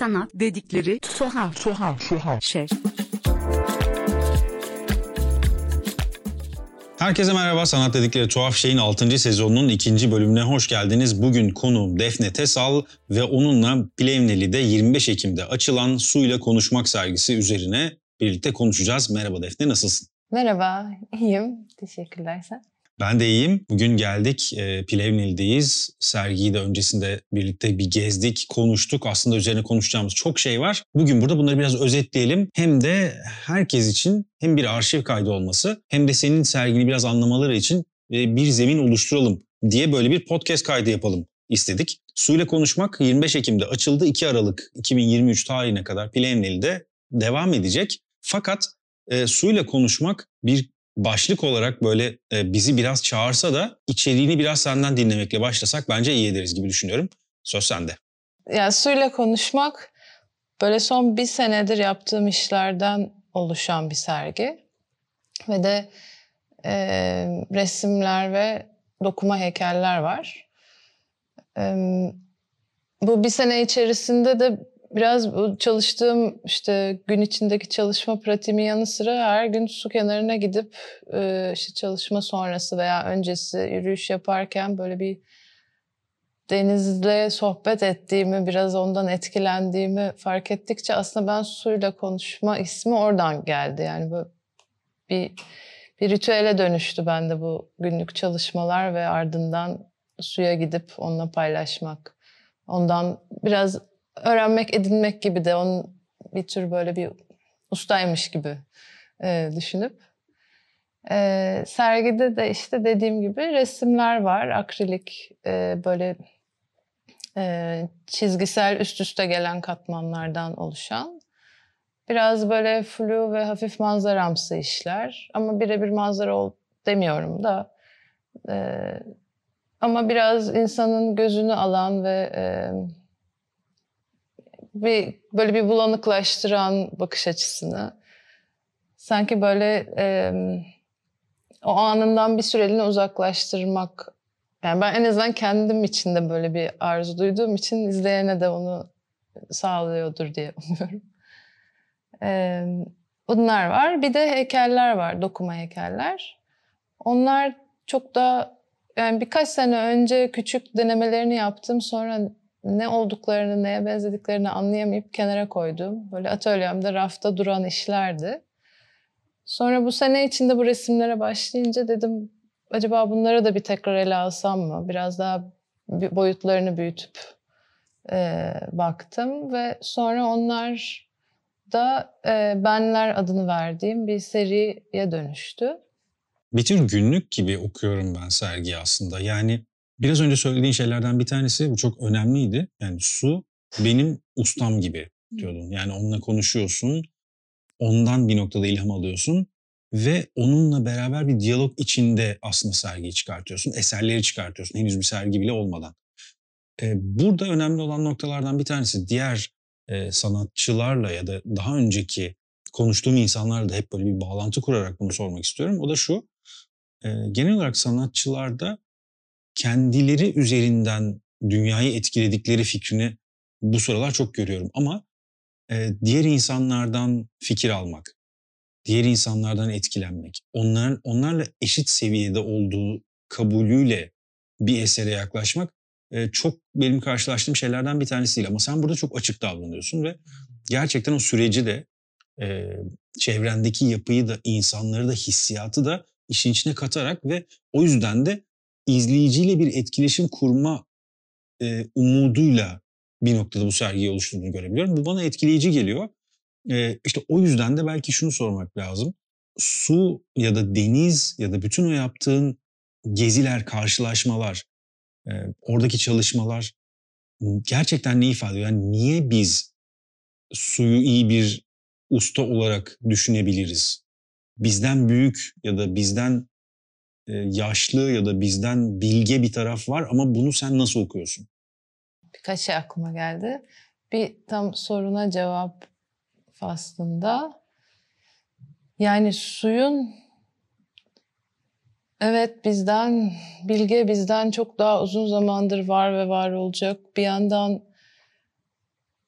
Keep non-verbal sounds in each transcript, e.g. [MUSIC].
Sanat dedikleri tuhaf tuhaf tuhaf şey. Herkese merhaba. Sanat dedikleri tuhaf şeyin 6. sezonunun 2. bölümüne hoş geldiniz. Bugün konuğum Defne Tesal ve onunla Plevneli'de 25 Ekim'de açılan Suyla Konuşmak sergisi üzerine birlikte konuşacağız. Merhaba Defne, nasılsın? Merhaba, iyiyim. Teşekkürler sen. Ben de iyiyim. Bugün geldik, e, Plevneli'deyiz. Sergiyi de öncesinde birlikte bir gezdik, konuştuk. Aslında üzerine konuşacağımız çok şey var. Bugün burada bunları biraz özetleyelim. Hem de herkes için hem bir arşiv kaydı olması hem de senin sergini biraz anlamaları için e, bir zemin oluşturalım diye böyle bir podcast kaydı yapalım istedik. Suyla Konuşmak 25 Ekim'de açıldı. 2 Aralık 2023 tarihine kadar Plevneli'de devam edecek. Fakat e, suyla konuşmak bir başlık olarak böyle e, bizi biraz çağırsa da içeriğini biraz senden dinlemekle başlasak bence iyi ederiz gibi düşünüyorum. Söz sende. Ya suyla konuşmak böyle son bir senedir yaptığım işlerden oluşan bir sergi. Ve de e, resimler ve dokuma heykeller var. E, bu bir sene içerisinde de biraz çalıştığım işte gün içindeki çalışma pratiğimin yanı sıra her gün su kenarına gidip e, işte çalışma sonrası veya öncesi yürüyüş yaparken böyle bir denizle sohbet ettiğimi, biraz ondan etkilendiğimi fark ettikçe aslında ben suyla konuşma ismi oradan geldi. Yani bu bir, bir ritüele dönüştü bende bu günlük çalışmalar ve ardından suya gidip onunla paylaşmak. Ondan biraz öğrenmek, edinmek gibi de onun bir tür böyle bir ustaymış gibi e, düşünüp. E, sergide de işte dediğim gibi resimler var. Akrilik e, böyle e, çizgisel üst üste gelen katmanlardan oluşan. Biraz böyle flu ve hafif manzaramsı işler. Ama birebir manzara ol demiyorum da. E, ama biraz insanın gözünü alan ve... E, bir böyle bir bulanıklaştıran bakış açısını sanki böyle e, o anından bir süreliğine uzaklaştırmak yani ben en azından kendim içinde böyle bir arzu duyduğum için izleyene de onu sağlıyordur diye [LAUGHS] umuyorum. E, bunlar var. Bir de heykeller var, dokuma heykeller. Onlar çok da yani birkaç sene önce küçük denemelerini yaptım. Sonra ne olduklarını, neye benzediklerini anlayamayıp kenara koydum. Böyle atölyemde rafta duran işlerdi. Sonra bu sene içinde bu resimlere başlayınca dedim acaba bunlara da bir tekrar ele alsam mı? Biraz daha boyutlarını büyütüp e, baktım ve sonra onlar da e, Benler adını verdiğim bir seriye dönüştü. Bir tür günlük gibi okuyorum ben sergiyi aslında. Yani Biraz önce söylediğin şeylerden bir tanesi bu çok önemliydi. Yani su benim ustam gibi diyordun. Yani onunla konuşuyorsun, ondan bir noktada ilham alıyorsun ve onunla beraber bir diyalog içinde aslında sergiyi çıkartıyorsun, eserleri çıkartıyorsun henüz bir sergi bile olmadan. Ee, burada önemli olan noktalardan bir tanesi diğer e, sanatçılarla ya da daha önceki konuştuğum insanlarla da hep böyle bir bağlantı kurarak bunu sormak istiyorum. O da şu, e, genel olarak sanatçılarda kendileri üzerinden dünyayı etkiledikleri fikrini bu sıralar çok görüyorum. Ama e, diğer insanlardan fikir almak, diğer insanlardan etkilenmek, onların onlarla eşit seviyede olduğu kabulüyle bir esere yaklaşmak e, çok benim karşılaştığım şeylerden bir tanesi değil. Ama sen burada çok açık davranıyorsun ve gerçekten o süreci de e, çevrendeki yapıyı da insanları da hissiyatı da işin içine katarak ve o yüzden de izleyiciyle bir etkileşim kurma e, umuduyla bir noktada bu sergiyi oluşturduğunu görebiliyorum. Bu bana etkileyici geliyor. E, işte o yüzden de belki şunu sormak lazım. Su ya da deniz ya da bütün o yaptığın geziler, karşılaşmalar, e, oradaki çalışmalar gerçekten ne ifade ediyor? Yani niye biz suyu iyi bir usta olarak düşünebiliriz? Bizden büyük ya da bizden yaşlı ya da bizden bilge bir taraf var ama bunu sen nasıl okuyorsun? Birkaç şey aklıma geldi. Bir tam soruna cevap faslında. Yani suyun evet bizden bilge bizden çok daha uzun zamandır var ve var olacak. Bir yandan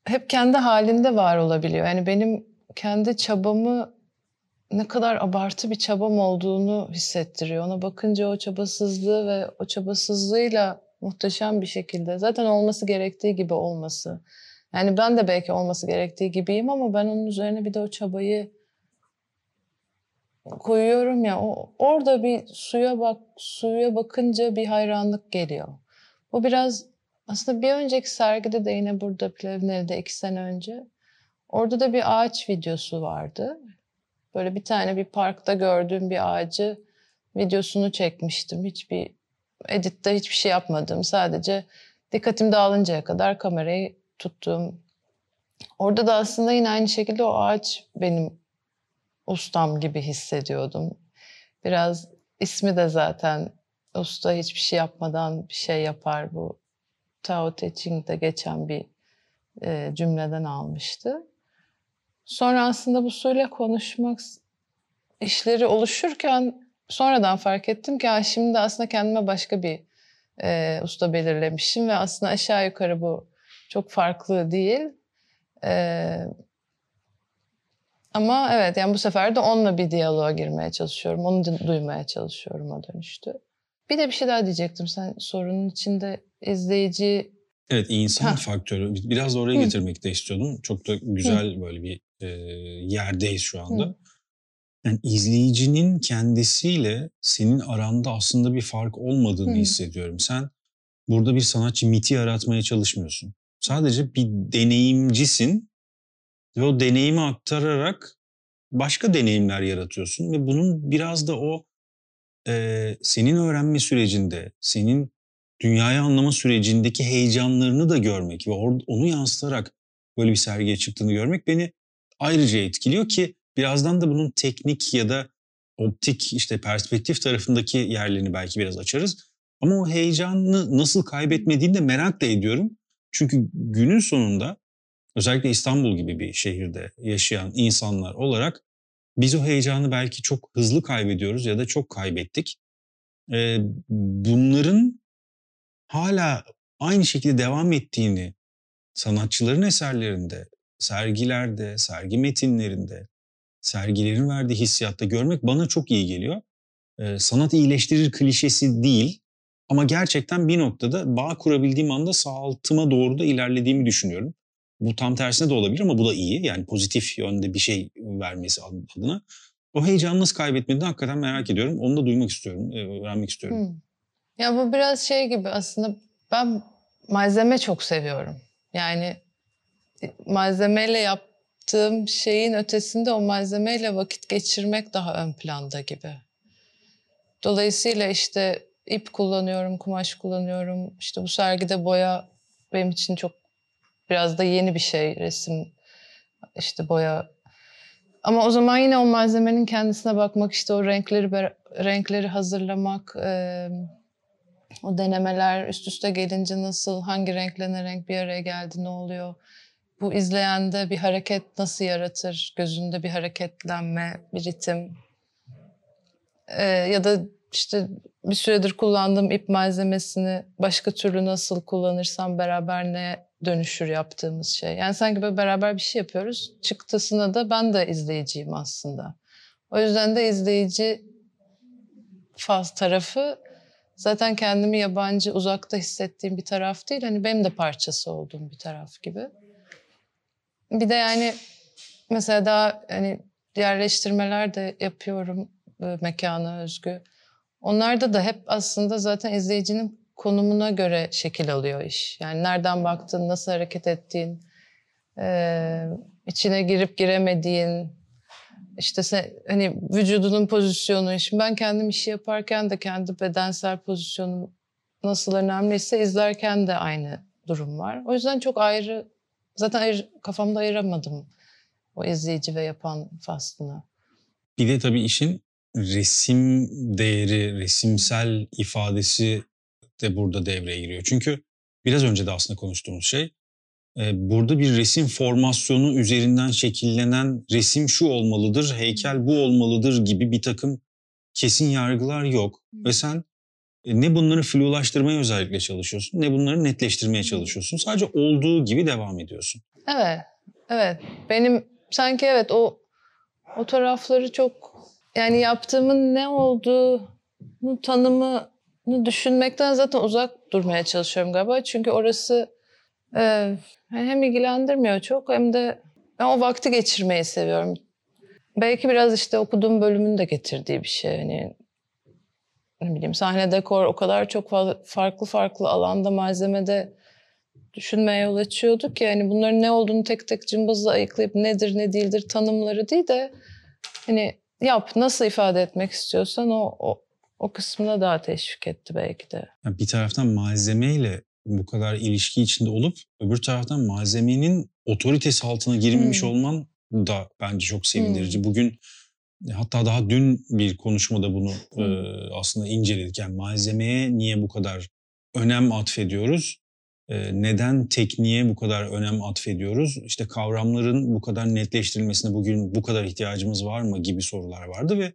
hep kendi halinde var olabiliyor. Yani benim kendi çabamı ne kadar abartı bir çabam olduğunu hissettiriyor. Ona bakınca o çabasızlığı ve o çabasızlığıyla muhteşem bir şekilde zaten olması gerektiği gibi olması. Yani ben de belki olması gerektiği gibiyim ama ben onun üzerine bir de o çabayı koyuyorum ya. O, orada bir suya bak suya bakınca bir hayranlık geliyor. Bu biraz aslında bir önceki sergide de yine burada Plevneli'de iki sene önce orada da bir ağaç videosu vardı. Böyle bir tane bir parkta gördüğüm bir ağacı videosunu çekmiştim. Hiçbir editte hiçbir şey yapmadım. Sadece dikkatim dağılıncaya kadar kamerayı tuttum. Orada da aslında yine aynı şekilde o ağaç benim ustam gibi hissediyordum. Biraz ismi de zaten usta hiçbir şey yapmadan bir şey yapar bu. Tao Te Ching'de geçen bir e, cümleden almıştı. Sonra aslında bu suyla konuşmak işleri oluşurken sonradan fark ettim ki şimdi aslında kendime başka bir e, usta belirlemişim ve aslında aşağı yukarı bu çok farklı değil. E, ama evet yani bu sefer de onunla bir diyaloğa girmeye çalışıyorum. Onu duymaya çalışıyorum o dönüştü. Bir de bir şey daha diyecektim. Sen sorunun içinde izleyici... Evet insan ha. faktörü. Biraz da oraya Hı. getirmek de istiyordum. Çok da güzel Hı. böyle bir e, yerdeyiz şu anda. Hı. Yani izleyicinin kendisiyle senin aranda aslında bir fark olmadığını Hı. hissediyorum. Sen burada bir sanatçı miti yaratmaya çalışmıyorsun. Sadece bir deneyimcisin ve o deneyimi aktararak başka deneyimler yaratıyorsun ve bunun biraz da o e, senin öğrenme sürecinde, senin dünyayı anlama sürecindeki heyecanlarını da görmek ve onu yansıtarak böyle bir sergiye çıktığını görmek beni ayrıca etkiliyor ki birazdan da bunun teknik ya da optik işte perspektif tarafındaki yerlerini belki biraz açarız. Ama o heyecanını nasıl kaybetmediğini de merak da ediyorum. Çünkü günün sonunda özellikle İstanbul gibi bir şehirde yaşayan insanlar olarak biz o heyecanı belki çok hızlı kaybediyoruz ya da çok kaybettik. Bunların hala aynı şekilde devam ettiğini sanatçıların eserlerinde, sergilerde, sergi metinlerinde, sergilerin verdiği hissiyatta görmek bana çok iyi geliyor. Ee, sanat iyileştirir klişesi değil ama gerçekten bir noktada bağ kurabildiğim anda sağaltıma doğru da ilerlediğimi düşünüyorum. Bu tam tersine de olabilir ama bu da iyi. Yani pozitif yönde bir şey vermesi adına. O heyecanı nasıl kaybetmediğini hakikaten merak ediyorum. Onu da duymak istiyorum, e, öğrenmek istiyorum. Hmm. Ya bu biraz şey gibi aslında ben malzeme çok seviyorum. Yani e, malzemeyle yaptığım şeyin ötesinde o malzemeyle vakit geçirmek daha ön planda gibi. Dolayısıyla işte ip kullanıyorum, kumaş kullanıyorum. İşte bu sergide boya benim için çok biraz da yeni bir şey resim işte boya. Ama o zaman yine o malzemenin kendisine bakmak işte o renkleri renkleri hazırlamak, e, o denemeler üst üste gelince nasıl hangi renkle ne renk bir araya geldi ne oluyor? Bu izleyende bir hareket nasıl yaratır? Gözünde bir hareketlenme, bir ritim. E, ya da işte bir süredir kullandığım ip malzemesini başka türlü nasıl kullanırsam beraber ne dönüşür yaptığımız şey. Yani sanki böyle beraber bir şey yapıyoruz. Çıktısına da ben de izleyiciyim aslında. O yüzden de izleyici faz tarafı zaten kendimi yabancı, uzakta hissettiğim bir taraf değil. Hani benim de parçası olduğum bir taraf gibi. Bir de yani mesela daha hani yerleştirmeler de yapıyorum mekana özgü. Onlarda da hep aslında zaten izleyicinin konumuna göre şekil alıyor iş. Yani nereden baktın, nasıl hareket ettiğin, e, içine girip giremediğin, işte sen, hani vücudunun pozisyonu. Şimdi ben kendim işi yaparken de kendi bedensel pozisyonum nasıl önemliyse izlerken de aynı durum var. O yüzden çok ayrı, zaten ayır, kafamda ayıramadım o izleyici ve yapan faslını. Bir de tabii işin resim değeri, resimsel ifadesi de burada devreye giriyor. Çünkü biraz önce de aslında konuştuğumuz şey burada bir resim formasyonu üzerinden şekillenen resim şu olmalıdır, heykel bu olmalıdır gibi bir takım kesin yargılar yok. Ve sen e, ne bunları flulaştırmaya özellikle çalışıyorsun ne bunları netleştirmeye çalışıyorsun. Sadece olduğu gibi devam ediyorsun. Evet, evet. Benim sanki evet o o tarafları çok yani yaptığımın ne olduğunu tanımını düşünmekten zaten uzak durmaya çalışıyorum galiba. Çünkü orası e, hem ilgilendirmiyor çok hem de ben o vakti geçirmeyi seviyorum. Belki biraz işte okuduğum bölümün de getirdiği bir şey. Hani ne bileyim sahne dekor o kadar çok farklı farklı alanda malzemede düşünmeye yol açıyorduk ki yani bunların ne olduğunu tek tek cımbızla ayıklayıp nedir ne değildir tanımları değil de hani yap nasıl ifade etmek istiyorsan o, o, o kısmına daha teşvik etti belki de. bir taraftan malzemeyle bu kadar ilişki içinde olup öbür taraftan malzemenin otoritesi altına girmemiş hmm. olman da bence çok sevindirici. Hmm. Bugün hatta daha dün bir konuşmada bunu hmm. e, aslında inceledik. Yani malzemeye niye bu kadar önem atfediyoruz? E, neden tekniğe bu kadar önem atfediyoruz? İşte kavramların bu kadar netleştirilmesine bugün bu kadar ihtiyacımız var mı gibi sorular vardı ve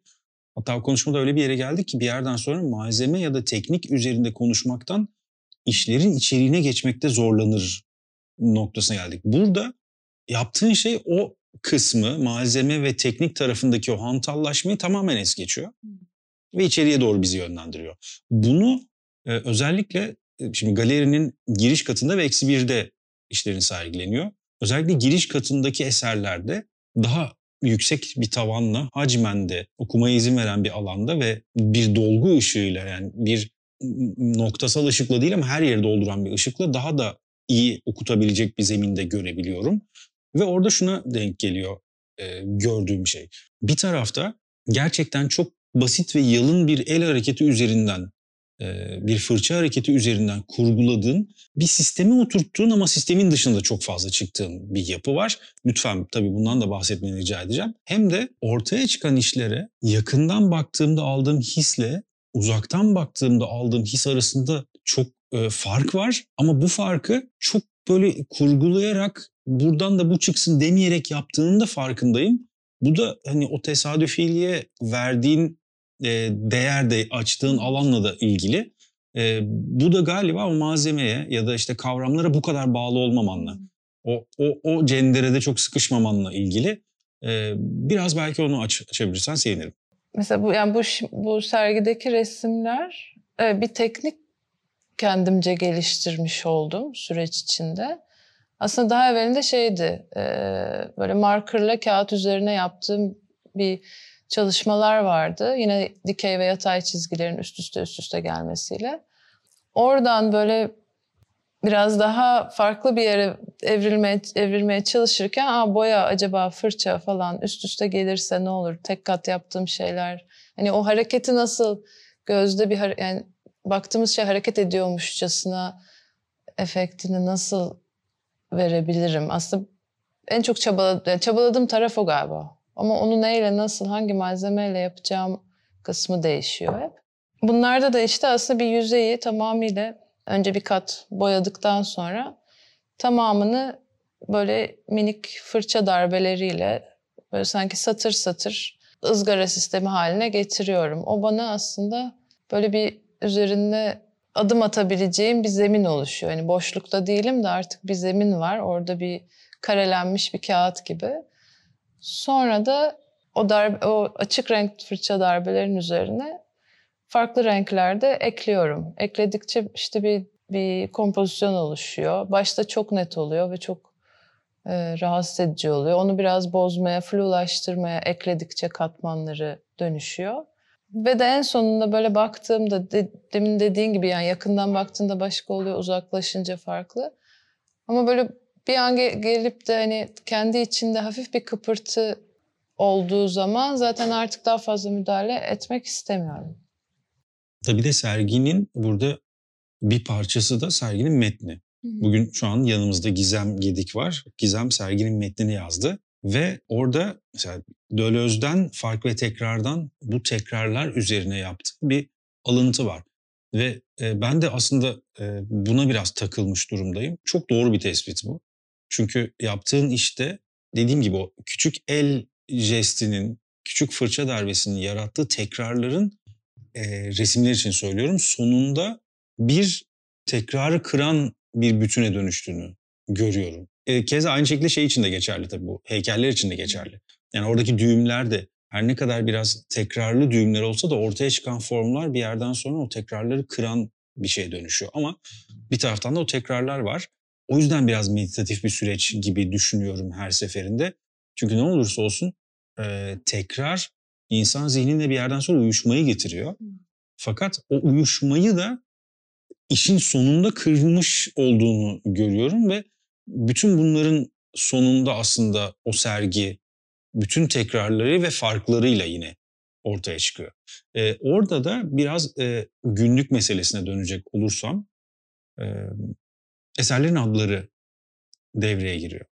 hatta konuşmada öyle bir yere geldik ki bir yerden sonra malzeme ya da teknik üzerinde konuşmaktan işlerin içeriğine geçmekte zorlanır noktasına geldik. Burada yaptığın şey o kısmı malzeme ve teknik tarafındaki o hantallaşmayı tamamen es geçiyor. Ve içeriye doğru bizi yönlendiriyor. Bunu e, özellikle e, şimdi galerinin giriş katında ve eksi birde işlerin sergileniyor. Özellikle giriş katındaki eserlerde daha yüksek bir tavanla hacmende okumaya izin veren bir alanda ve bir dolgu ışığıyla yani bir noktasal ışıkla değil ama her yeri dolduran bir ışıkla daha da iyi okutabilecek bir zeminde görebiliyorum. Ve orada şuna denk geliyor e, gördüğüm şey. Bir tarafta gerçekten çok basit ve yalın bir el hareketi üzerinden e, bir fırça hareketi üzerinden kurguladığın bir sistemi oturttuğun ama sistemin dışında çok fazla çıktığın bir yapı var. Lütfen tabii bundan da bahsetmeni rica edeceğim. Hem de ortaya çıkan işlere yakından baktığımda aldığım hisle uzaktan baktığımda aldığım his arasında çok e, fark var. Ama bu farkı çok böyle kurgulayarak buradan da bu çıksın demeyerek yaptığının da farkındayım. Bu da hani o tesadüfiliğe verdiğin e, değer de açtığın alanla da ilgili. E, bu da galiba o malzemeye ya da işte kavramlara bu kadar bağlı olmamanla, o, o, o cenderede çok sıkışmamanla ilgili. E, biraz belki onu aç, açabilirsen sevinirim. Mesela bu yani bu bu sergideki resimler e, bir teknik kendimce geliştirmiş oldum süreç içinde. Aslında daha evvelinde şeydi, e, böyle markerla kağıt üzerine yaptığım bir çalışmalar vardı. Yine dikey ve yatay çizgilerin üst üste üst üste gelmesiyle. Oradan böyle biraz daha farklı bir yere evrilmeye, evrilmeye çalışırken Aa, boya acaba fırça falan üst üste gelirse ne olur? Tek kat yaptığım şeyler. Hani o hareketi nasıl gözde bir yani baktığımız şey hareket ediyormuşçasına efektini nasıl verebilirim? Aslında en çok çabaladım, çabaladığım taraf o galiba. Ama onu neyle, nasıl, hangi malzemeyle yapacağım kısmı değişiyor hep. Bunlarda da işte aslında bir yüzeyi tamamıyla önce bir kat boyadıktan sonra tamamını böyle minik fırça darbeleriyle böyle sanki satır satır ızgara sistemi haline getiriyorum. O bana aslında böyle bir üzerinde adım atabileceğim bir zemin oluşuyor. Yani boşlukta değilim de artık bir zemin var. Orada bir karelenmiş bir kağıt gibi. Sonra da o darbe, o açık renk fırça darbelerin üzerine farklı renklerde ekliyorum. Ekledikçe işte bir bir kompozisyon oluşuyor. Başta çok net oluyor ve çok e, rahatsız edici oluyor. Onu biraz bozmaya, flulaştırmaya ekledikçe katmanları dönüşüyor. Ve de en sonunda böyle baktığımda de, demin dediğin gibi yani yakından baktığında başka oluyor, uzaklaşınca farklı. Ama böyle bir an gelip de hani kendi içinde hafif bir kıpırtı olduğu zaman zaten artık daha fazla müdahale etmek istemiyorum. Tabii de serginin burada bir parçası da serginin metni. Bugün şu an yanımızda Gizem Gedik var. Gizem serginin metnini yazdı. Ve orada mesela Döloz'dan fark ve tekrardan bu tekrarlar üzerine yaptığı bir alıntı var. Ve e, ben de aslında e, buna biraz takılmış durumdayım. Çok doğru bir tespit bu. Çünkü yaptığın işte dediğim gibi o küçük el jestinin, küçük fırça darbesinin yarattığı tekrarların e, resimler için söylüyorum. Sonunda bir tekrarı kıran bir bütüne dönüştüğünü görüyorum. e, keza aynı şekilde şey için de geçerli tabii bu. Heykeller için de geçerli. Yani oradaki düğümler de her ne kadar biraz tekrarlı düğümler olsa da ortaya çıkan formlar bir yerden sonra o tekrarları kıran bir şeye dönüşüyor. Ama bir taraftan da o tekrarlar var. O yüzden biraz meditatif bir süreç gibi düşünüyorum her seferinde. Çünkü ne olursa olsun e, tekrar insan zihninde bir yerden sonra uyuşmayı getiriyor. Fakat o uyuşmayı da işin sonunda kırılmış olduğunu görüyorum ve bütün bunların sonunda aslında o sergi bütün tekrarları ve farklarıyla yine ortaya çıkıyor. Ee, orada da biraz e, günlük meselesine dönecek olursam e, eserlerin adları devreye giriyor.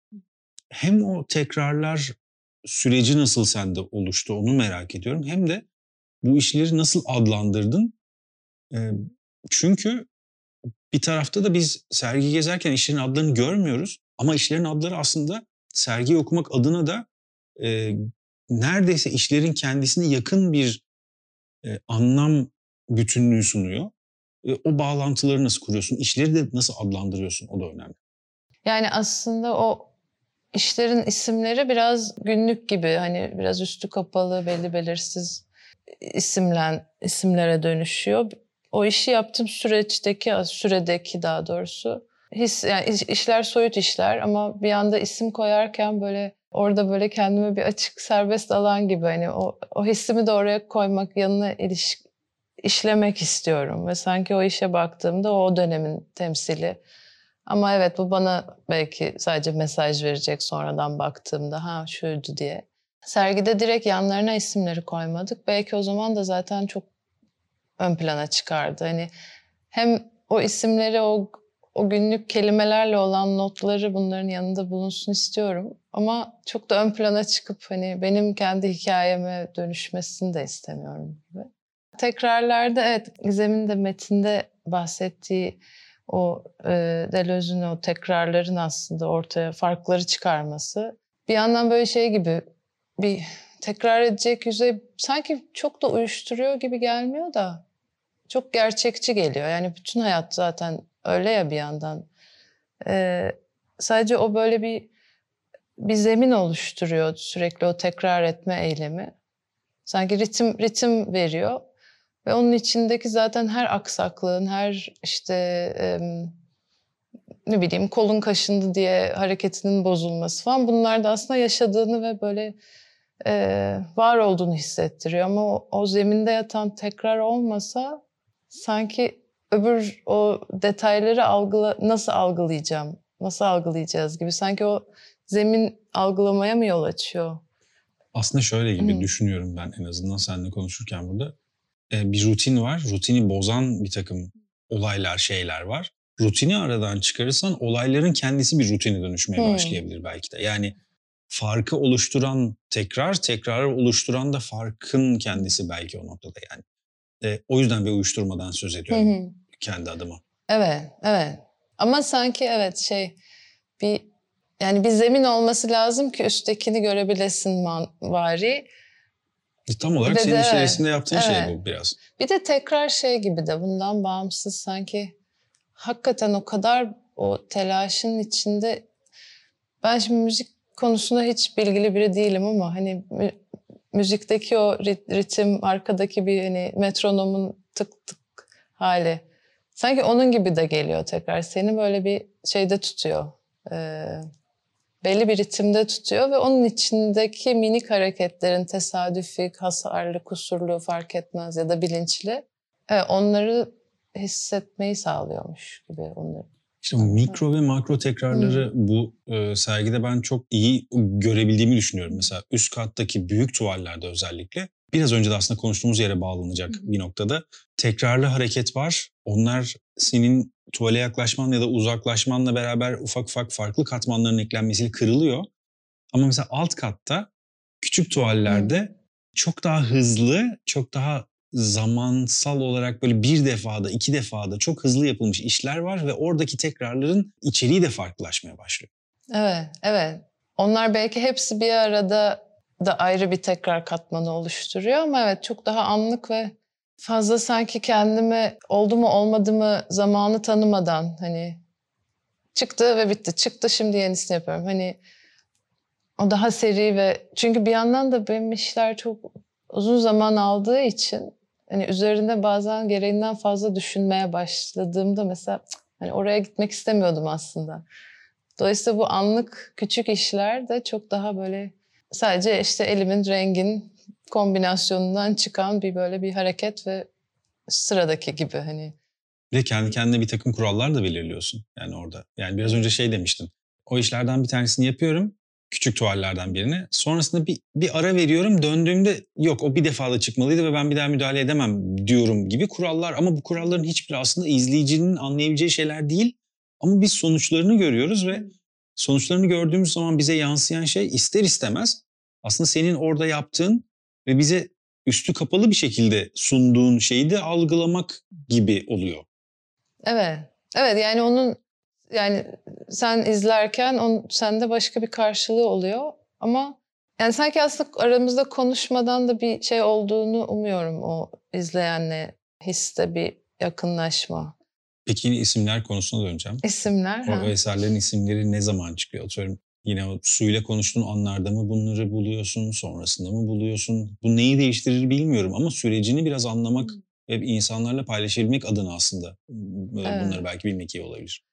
Hem o tekrarlar süreci nasıl sende oluştu onu merak ediyorum. Hem de bu işleri nasıl adlandırdın? Çünkü bir tarafta da biz sergi gezerken işlerin adlarını görmüyoruz. Ama işlerin adları aslında sergiyi okumak adına da e, neredeyse işlerin kendisine yakın bir e, anlam bütünlüğü sunuyor. E, o bağlantıları nasıl kuruyorsun? İşleri de nasıl adlandırıyorsun? O da önemli. Yani aslında o işlerin isimleri biraz günlük gibi hani biraz üstü kapalı belli belirsiz isimlen isimlere dönüşüyor. O işi yaptığım süreçteki süredeki daha doğrusu his yani işler soyut işler ama bir anda isim koyarken böyle orada böyle kendime bir açık serbest alan gibi hani o, o hissimi de oraya koymak yanına iliş, işlemek istiyorum ve sanki o işe baktığımda o dönemin temsili. Ama evet bu bana belki sadece mesaj verecek sonradan baktığımda ha şuydu diye. Sergide direkt yanlarına isimleri koymadık. Belki o zaman da zaten çok ön plana çıkardı. Hani hem o isimleri o o günlük kelimelerle olan notları bunların yanında bulunsun istiyorum. Ama çok da ön plana çıkıp hani benim kendi hikayeme dönüşmesini de istemiyorum gibi. Tekrarlarda evet Gizem'in de metinde bahsettiği o e, Deleuze'ün o tekrarların aslında ortaya farkları çıkarması. Bir yandan böyle şey gibi bir tekrar edecek yüzey sanki çok da uyuşturuyor gibi gelmiyor da çok gerçekçi geliyor. Yani bütün hayat zaten öyle ya bir yandan. Ee, sadece o böyle bir bir zemin oluşturuyor sürekli o tekrar etme eylemi. Sanki ritim ritim veriyor ve onun içindeki zaten her aksaklığın, her işte e, ne bileyim kolun kaşındı diye hareketinin bozulması falan bunlar da aslında yaşadığını ve böyle e, var olduğunu hissettiriyor. Ama o, o zeminde yatan tekrar olmasa sanki öbür o detayları algıla, nasıl algılayacağım, nasıl algılayacağız gibi. Sanki o zemin algılamaya mı yol açıyor? Aslında şöyle gibi Hı. düşünüyorum ben en azından seninle konuşurken burada. Ee, bir rutin var. Rutini bozan bir takım olaylar, şeyler var. Rutini aradan çıkarırsan olayların kendisi bir rutine dönüşmeye Hı. başlayabilir belki de. Yani farkı oluşturan tekrar, tekrarı oluşturan da farkın kendisi belki o noktada yani. E, o yüzden bir uyuşturmadan söz ediyorum hı hı. kendi adıma. Evet, evet. Ama sanki evet şey bir yani bir zemin olması lazım ki üsttekini görebilesin man, vari. E, tam olarak senin de, içerisinde yaptığın şey evet. şey bu biraz. Bir de tekrar şey gibi de bundan bağımsız sanki hakikaten o kadar o telaşın içinde ben şimdi müzik konusunda hiç bilgili biri değilim ama hani müzikteki o ritim, arkadaki bir hani metronomun tık tık hali. Sanki onun gibi de geliyor tekrar. Seni böyle bir şeyde tutuyor. Ee, belli bir ritimde tutuyor ve onun içindeki minik hareketlerin tesadüfi, hasarlı, kusurlu fark etmez ya da bilinçli. Evet, onları hissetmeyi sağlıyormuş gibi onları. İşte mikro ve makro tekrarları hmm. bu e, sergide ben çok iyi görebildiğimi düşünüyorum. Mesela üst kattaki büyük tuvallerde özellikle biraz önce de aslında konuştuğumuz yere bağlanacak hmm. bir noktada tekrarlı hareket var. Onlar senin tuvale yaklaşman ya da uzaklaşmanla beraber ufak ufak farklı katmanların eklenmesiyle kırılıyor. Ama mesela alt katta küçük tuvallerde hmm. çok daha hızlı, çok daha zamansal olarak böyle bir defada, iki defada çok hızlı yapılmış işler var ve oradaki tekrarların içeriği de farklılaşmaya başlıyor. Evet, evet. Onlar belki hepsi bir arada da ayrı bir tekrar katmanı oluşturuyor ama evet çok daha anlık ve fazla sanki kendime oldu mu olmadı mı zamanı tanımadan hani çıktı ve bitti. Çıktı şimdi yenisini yapıyorum. Hani o daha seri ve çünkü bir yandan da benim işler çok uzun zaman aldığı için hani üzerinde bazen gereğinden fazla düşünmeye başladığımda mesela hani oraya gitmek istemiyordum aslında. Dolayısıyla bu anlık küçük işler de çok daha böyle sadece işte elimin rengin kombinasyonundan çıkan bir böyle bir hareket ve sıradaki gibi hani. Ve kendi kendine bir takım kurallar da belirliyorsun yani orada. Yani biraz önce şey demiştin. O işlerden bir tanesini yapıyorum. Küçük tuvallerden birini. Sonrasında bir, bir ara veriyorum. Döndüğümde yok o bir defada çıkmalıydı ve ben bir daha müdahale edemem diyorum gibi kurallar. Ama bu kuralların hiçbiri aslında izleyicinin anlayabileceği şeyler değil. Ama biz sonuçlarını görüyoruz ve sonuçlarını gördüğümüz zaman bize yansıyan şey ister istemez aslında senin orada yaptığın ve bize üstü kapalı bir şekilde sunduğun şeyi de algılamak gibi oluyor. Evet. Evet yani onun yani sen izlerken on, sende başka bir karşılığı oluyor ama yani sanki aslında aramızda konuşmadan da bir şey olduğunu umuyorum o izleyenle hisse bir yakınlaşma. Peki yine isimler konusuna döneceğim. İsimler. O, o eserlerin isimleri ne zaman çıkıyor? Atıyorum yine o suyla konuştuğun anlarda mı bunları buluyorsun, sonrasında mı buluyorsun? Bu neyi değiştirir bilmiyorum ama sürecini biraz anlamak ve insanlarla paylaşabilmek adına aslında evet. bunları belki bilmek iyi olabilir.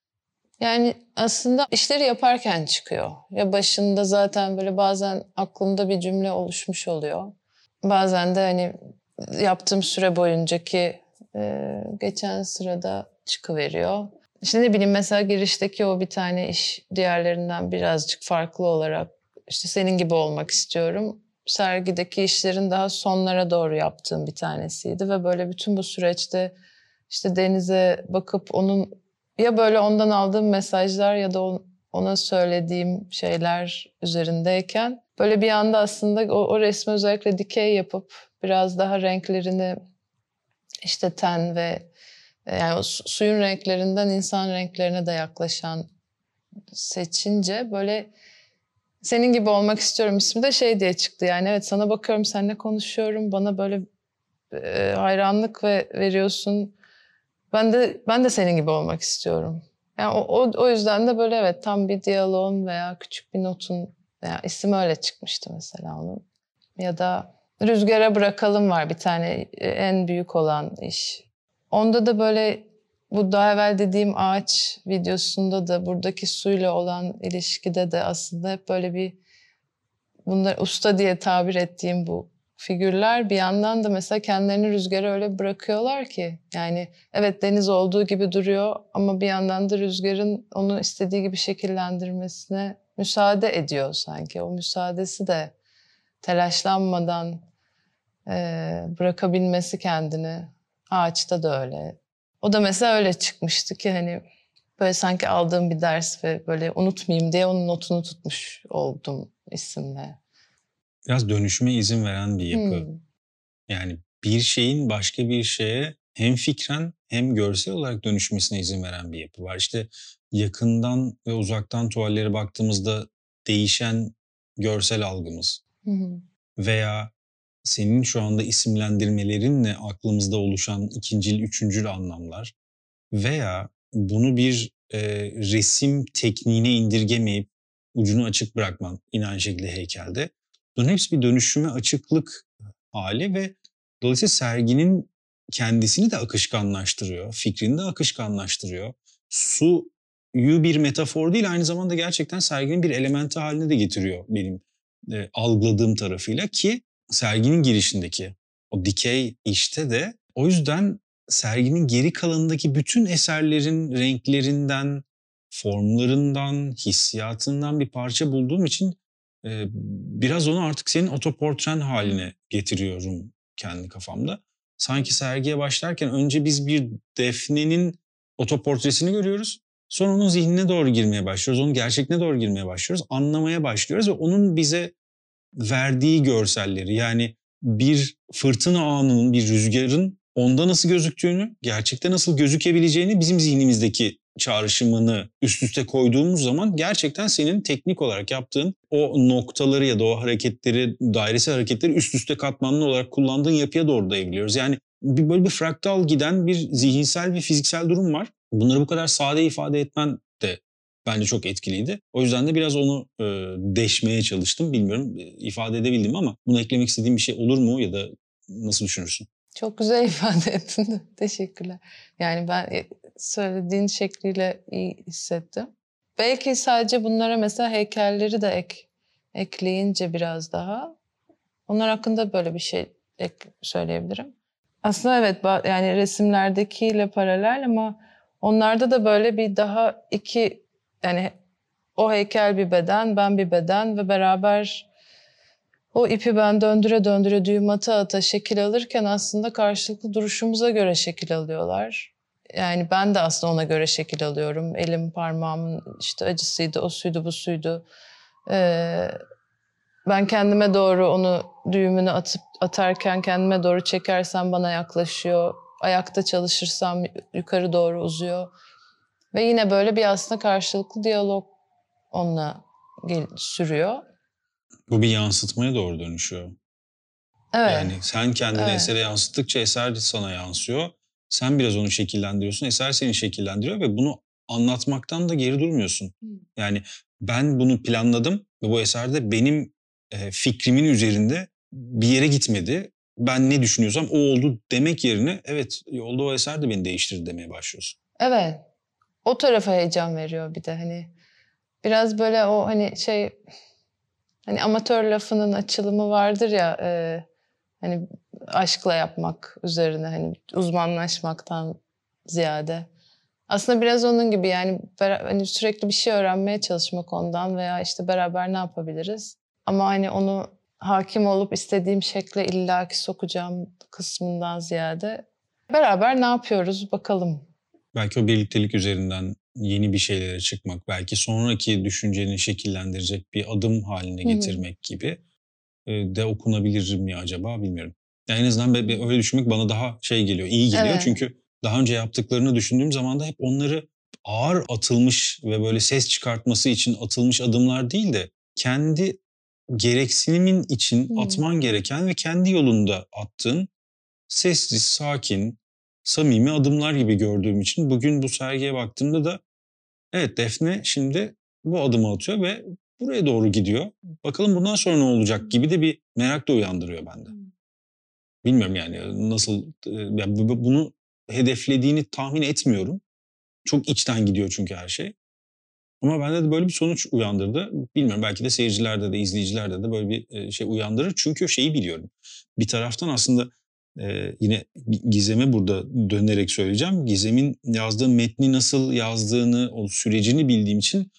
Yani aslında işleri yaparken çıkıyor. Ya başında zaten böyle bazen aklımda bir cümle oluşmuş oluyor. Bazen de hani yaptığım süre boyuncaki e, geçen sırada çıkıveriyor. İşte ne bileyim mesela girişteki o bir tane iş diğerlerinden birazcık farklı olarak işte senin gibi olmak istiyorum. Sergideki işlerin daha sonlara doğru yaptığım bir tanesiydi ve böyle bütün bu süreçte işte denize bakıp onun ya böyle ondan aldığım mesajlar ya da ona söylediğim şeyler üzerindeyken böyle bir anda aslında o, o resmi özellikle dikey yapıp biraz daha renklerini işte ten ve yani o suyun renklerinden insan renklerine de yaklaşan seçince böyle senin gibi olmak istiyorum ismi de şey diye çıktı. Yani evet sana bakıyorum, seninle konuşuyorum. Bana böyle e, hayranlık ve veriyorsun. Ben de ben de senin gibi olmak istiyorum. Yani o, o, o yüzden de böyle evet tam bir diyaloğun veya küçük bir notun veya isim öyle çıkmıştı mesela onun. Ya da Rüzgara Bırakalım var bir tane e, en büyük olan iş. Onda da böyle bu daha evvel dediğim ağaç videosunda da buradaki suyla olan ilişkide de aslında hep böyle bir bunlar usta diye tabir ettiğim bu figürler bir yandan da mesela kendilerini rüzgara öyle bırakıyorlar ki yani evet deniz olduğu gibi duruyor ama bir yandan da rüzgarın onu istediği gibi şekillendirmesine müsaade ediyor sanki. O müsaadesi de telaşlanmadan e, bırakabilmesi kendini Ağaçta da öyle. O da mesela öyle çıkmıştı ki hani böyle sanki aldığım bir ders ve böyle unutmayayım diye onun notunu tutmuş oldum isimle. Biraz dönüşüme izin veren bir yapı. Hmm. Yani bir şeyin başka bir şeye hem fikren hem görsel olarak dönüşmesine izin veren bir yapı var. İşte yakından ve uzaktan tuvallere baktığımızda değişen görsel algımız hı veya senin şu anda isimlendirmelerinle aklımızda oluşan ikincil, üçüncül anlamlar veya bunu bir e, resim tekniğine indirgemeyip ucunu açık bırakman yine aynı şekilde heykelde. Bunun hepsi bir dönüşüme açıklık hali ve dolayısıyla serginin kendisini de akışkanlaştırıyor, fikrini de akışkanlaştırıyor. Suyu bir metafor değil aynı zamanda gerçekten serginin bir elementi haline de getiriyor benim e, algıladığım tarafıyla ki serginin girişindeki o dikey işte de o yüzden serginin geri kalanındaki bütün eserlerin renklerinden, formlarından, hissiyatından bir parça bulduğum için e, biraz onu artık senin otoportren haline getiriyorum kendi kafamda. Sanki sergiye başlarken önce biz bir Defne'nin otoportresini görüyoruz. Sonra onun zihnine doğru girmeye başlıyoruz. Onun gerçekliğine doğru girmeye başlıyoruz. Anlamaya başlıyoruz ve onun bize verdiği görselleri yani bir fırtına anının, bir rüzgarın onda nasıl gözüktüğünü, gerçekte nasıl gözükebileceğini bizim zihnimizdeki çağrışımını üst üste koyduğumuz zaman gerçekten senin teknik olarak yaptığın o noktaları ya da o hareketleri, dairesi hareketleri üst üste katmanlı olarak kullandığın yapıya doğru da evliyoruz. Yani bir, böyle bir fraktal giden bir zihinsel bir fiziksel durum var. Bunları bu kadar sade ifade etmen bence çok etkiliydi. O yüzden de biraz onu e, deşmeye çalıştım. Bilmiyorum e, ifade edebildim ama bunu eklemek istediğim bir şey olur mu ya da nasıl düşünürsün? Çok güzel [LAUGHS] ifade ettin. Teşekkürler. Yani ben e, söylediğin şekliyle iyi hissettim. Belki sadece bunlara mesela heykelleri de ek, ekleyince biraz daha onlar hakkında böyle bir şey ek söyleyebilirim. Aslında evet yani resimlerdekiyle paralel ama onlarda da böyle bir daha iki yani o heykel bir beden, ben bir beden ve beraber o ipi ben döndüre döndüre düğüm ata ata şekil alırken aslında karşılıklı duruşumuza göre şekil alıyorlar. Yani ben de aslında ona göre şekil alıyorum. Elim, parmağımın işte acısıydı, o suydu, bu suydu. Ee, ben kendime doğru onu düğümünü atıp atarken kendime doğru çekersem bana yaklaşıyor. Ayakta çalışırsam yukarı doğru uzuyor. Ve yine böyle bir aslında karşılıklı diyalog onunla sürüyor. Bu bir yansıtmaya doğru dönüşüyor. Evet. Yani sen kendini Evet. esere yansıttıkça eser sana yansıyor. Sen biraz onu şekillendiriyorsun. Eser seni şekillendiriyor ve bunu anlatmaktan da geri durmuyorsun. Yani ben bunu planladım ve bu eserde benim e, fikrimin üzerinde bir yere gitmedi. Ben ne düşünüyorsam o oldu demek yerine evet yolda o eser de beni değiştirdi demeye başlıyorsun. Evet. O tarafa heyecan veriyor bir de hani. Biraz böyle o hani şey hani amatör lafının açılımı vardır ya e, hani aşkla yapmak üzerine hani uzmanlaşmaktan ziyade. Aslında biraz onun gibi yani hani sürekli bir şey öğrenmeye çalışmak ondan veya işte beraber ne yapabiliriz. Ama hani onu hakim olup istediğim şekle illaki sokacağım kısmından ziyade beraber ne yapıyoruz bakalım Belki o birliktelik üzerinden yeni bir şeylere çıkmak, belki sonraki düşünceni şekillendirecek bir adım haline getirmek gibi e, de okunabilir mi acaba bilmiyorum. Yani en azından öyle düşünmek bana daha şey geliyor, iyi geliyor. Evet. Çünkü daha önce yaptıklarını düşündüğüm zaman da hep onları ağır atılmış ve böyle ses çıkartması için atılmış adımlar değil de kendi gereksinimin için Hı. atman gereken ve kendi yolunda attığın sessiz, sakin, samimi adımlar gibi gördüğüm için bugün bu sergiye baktığımda da evet Defne şimdi bu adımı atıyor ve buraya doğru gidiyor. Bakalım bundan sonra ne olacak gibi de bir merak da uyandırıyor bende. Bilmiyorum yani nasıl ya bu- bu- bunu hedeflediğini tahmin etmiyorum. Çok içten gidiyor çünkü her şey. Ama bende de böyle bir sonuç uyandırdı. Bilmiyorum belki de seyircilerde de izleyicilerde de böyle bir şey uyandırır. Çünkü şeyi biliyorum. Bir taraftan aslında e, yine Gizem'e burada dönerek söyleyeceğim. Gizem'in yazdığı metni nasıl yazdığını, o sürecini bildiğim için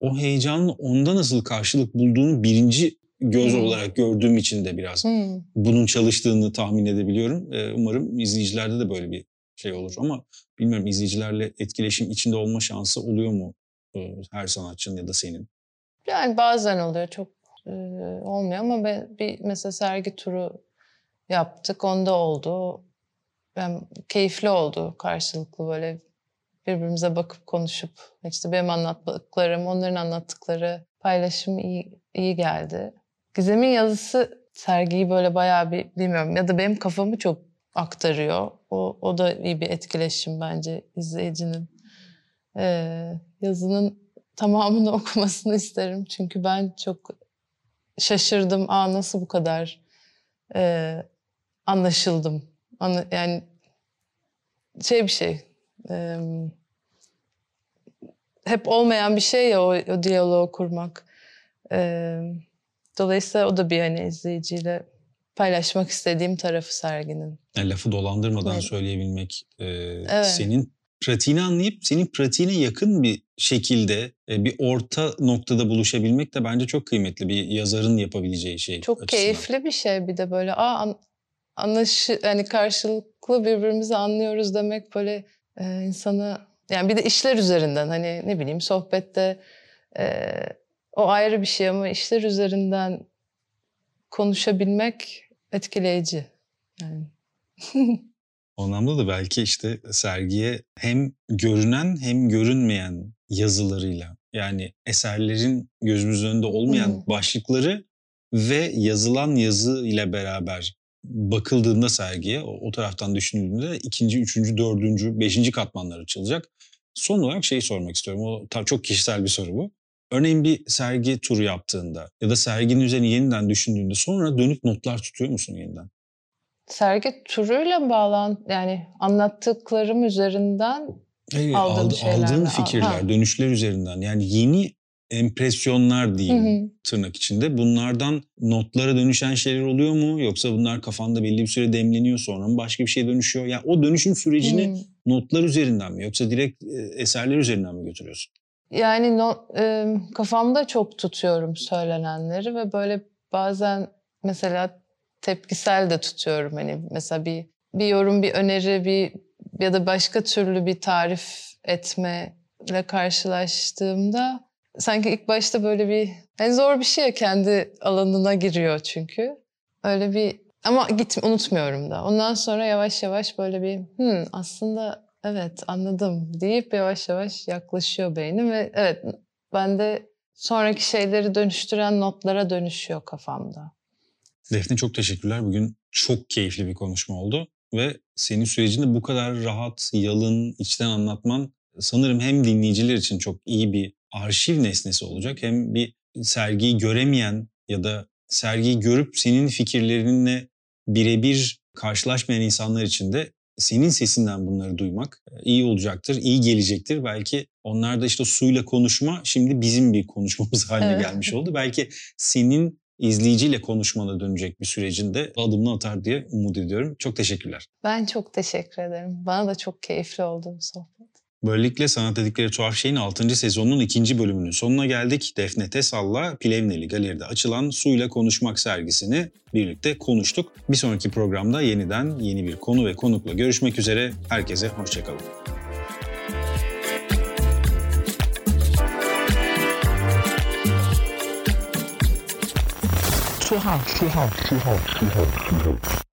o heyecanın onda nasıl karşılık bulduğunu birinci göz Hmm. olarak gördüğüm için de biraz Hmm. bunun çalıştığını tahmin edebiliyorum. Ee, umarım izleyicilerde de böyle bir şey olur ama bilmiyorum izleyicilerle etkileşim içinde olma şansı oluyor mu her sanatçının ya da senin? Yani bazen oluyor çok e, olmuyor ama ben bir mesela sergi turu yaptık onda oldu. Ben keyifli oldu karşılıklı böyle birbirimize bakıp konuşup işte benim anlattıklarım onların anlattıkları paylaşım iyi, iyi geldi. Gizem'in yazısı sergiyi böyle bayağı bir bilmiyorum ya da benim kafamı çok aktarıyor. O, o da iyi bir etkileşim bence izleyicinin. Ee, yazının tamamını [LAUGHS] okumasını isterim. Çünkü ben çok şaşırdım. Aa nasıl bu kadar e, anlaşıldım. Anla- yani şey bir şey. e, hep olmayan bir şey ya o, o diyaloğu kurmak. E, dolayısıyla o da bir hani izleyiciyle paylaşmak istediğim tarafı serginin. Yani lafı dolandırmadan Evet. söyleyebilmek, e, Evet. senin pratiğini anlayıp senin pratiğine yakın bir şekilde e, bir orta noktada buluşabilmek de bence çok kıymetli bir yazarın yapabileceği şey. Çok açısından. keyifli bir şey bir de böyle aa anlaşı yani karşılıklı birbirimizi anlıyoruz demek böyle e, insanı yani bir de işler üzerinden hani ne bileyim sohbette e, o ayrı bir şey ama işler üzerinden konuşabilmek etkileyici. Yani O anlamda da belki işte sergiye hem görünen hem görünmeyen yazılarıyla yani eserlerin gözümüzün önünde olmayan başlıkları ve yazılan yazı ile beraber bakıldığında sergiye o, o taraftan düşünüldüğünde ikinci, üçüncü, dördüncü, beşinci katmanlar açılacak. Son olarak şeyi sormak istiyorum. O tabii çok kişisel bir soru bu. Örneğin bir sergi turu yaptığında ya da serginin üzerine yeniden düşündüğünde sonra dönüp notlar tutuyor musun yeniden? Sergi turuyla bağlan yani anlattıklarım üzerinden Hayır, Aldığım aldı- şeylerle, aldığın al- fikirler, ha. dönüşler üzerinden yani yeni empresyonlar diyeyim Hı hı. tırnak içinde. Bunlardan notlara dönüşen şeyler oluyor mu? Yoksa bunlar kafanda belli bir süre demleniyor sonra mı başka bir şeye dönüşüyor? Yani o dönüşüm sürecini Hmm. notlar üzerinden mi yoksa direkt e, eserler üzerinden mi götürüyorsun? Yani no, e, kafamda çok tutuyorum söylenenleri ve böyle bazen mesela tepkisel de tutuyorum. Hani mesela bir bir yorum, bir öneri, bir ya da başka türlü bir tarif etmeyle karşılaştığımda sanki ilk başta böyle bir hani zor bir şey ya kendi alanına giriyor çünkü. Öyle bir ama git unutmuyorum da. Ondan sonra yavaş yavaş böyle bir "Hmm, aslında evet anladım deyip yavaş yavaş yaklaşıyor beynim ve evet ben de sonraki şeyleri dönüştüren notlara dönüşüyor kafamda. Defne çok teşekkürler. Bugün çok keyifli bir konuşma oldu ve senin sürecini bu kadar rahat, yalın, içten anlatman sanırım hem dinleyiciler için çok iyi bir arşiv nesnesi olacak hem bir sergiyi göremeyen ya da sergiyi görüp senin fikirlerinle birebir karşılaşmayan insanlar için de senin sesinden bunları duymak iyi olacaktır, iyi gelecektir. Belki onlar da işte suyla konuşma şimdi bizim bir konuşmamız [LAUGHS] haline Evet. gelmiş oldu. [LAUGHS] Belki senin izleyiciyle konuşmana dönecek bir sürecinde adımını atar diye umut ediyorum. Çok teşekkürler. Ben çok teşekkür ederim. Bana da çok keyifli oldu bu sohbet. Böylelikle Sanat Dedikleri Tuhaf Şey'in 6. sezonunun ikinci bölümünün sonuna geldik. Defne Tesal'la Plevneli Galeri'de açılan Suyla Konuşmak sergisini birlikte konuştuk. Bir sonraki programda yeniden yeni bir konu ve konukla görüşmek üzere. Herkese hoşçakalın. Tuhaf, tuhaf, tuhaf, tuhaf, tuhaf.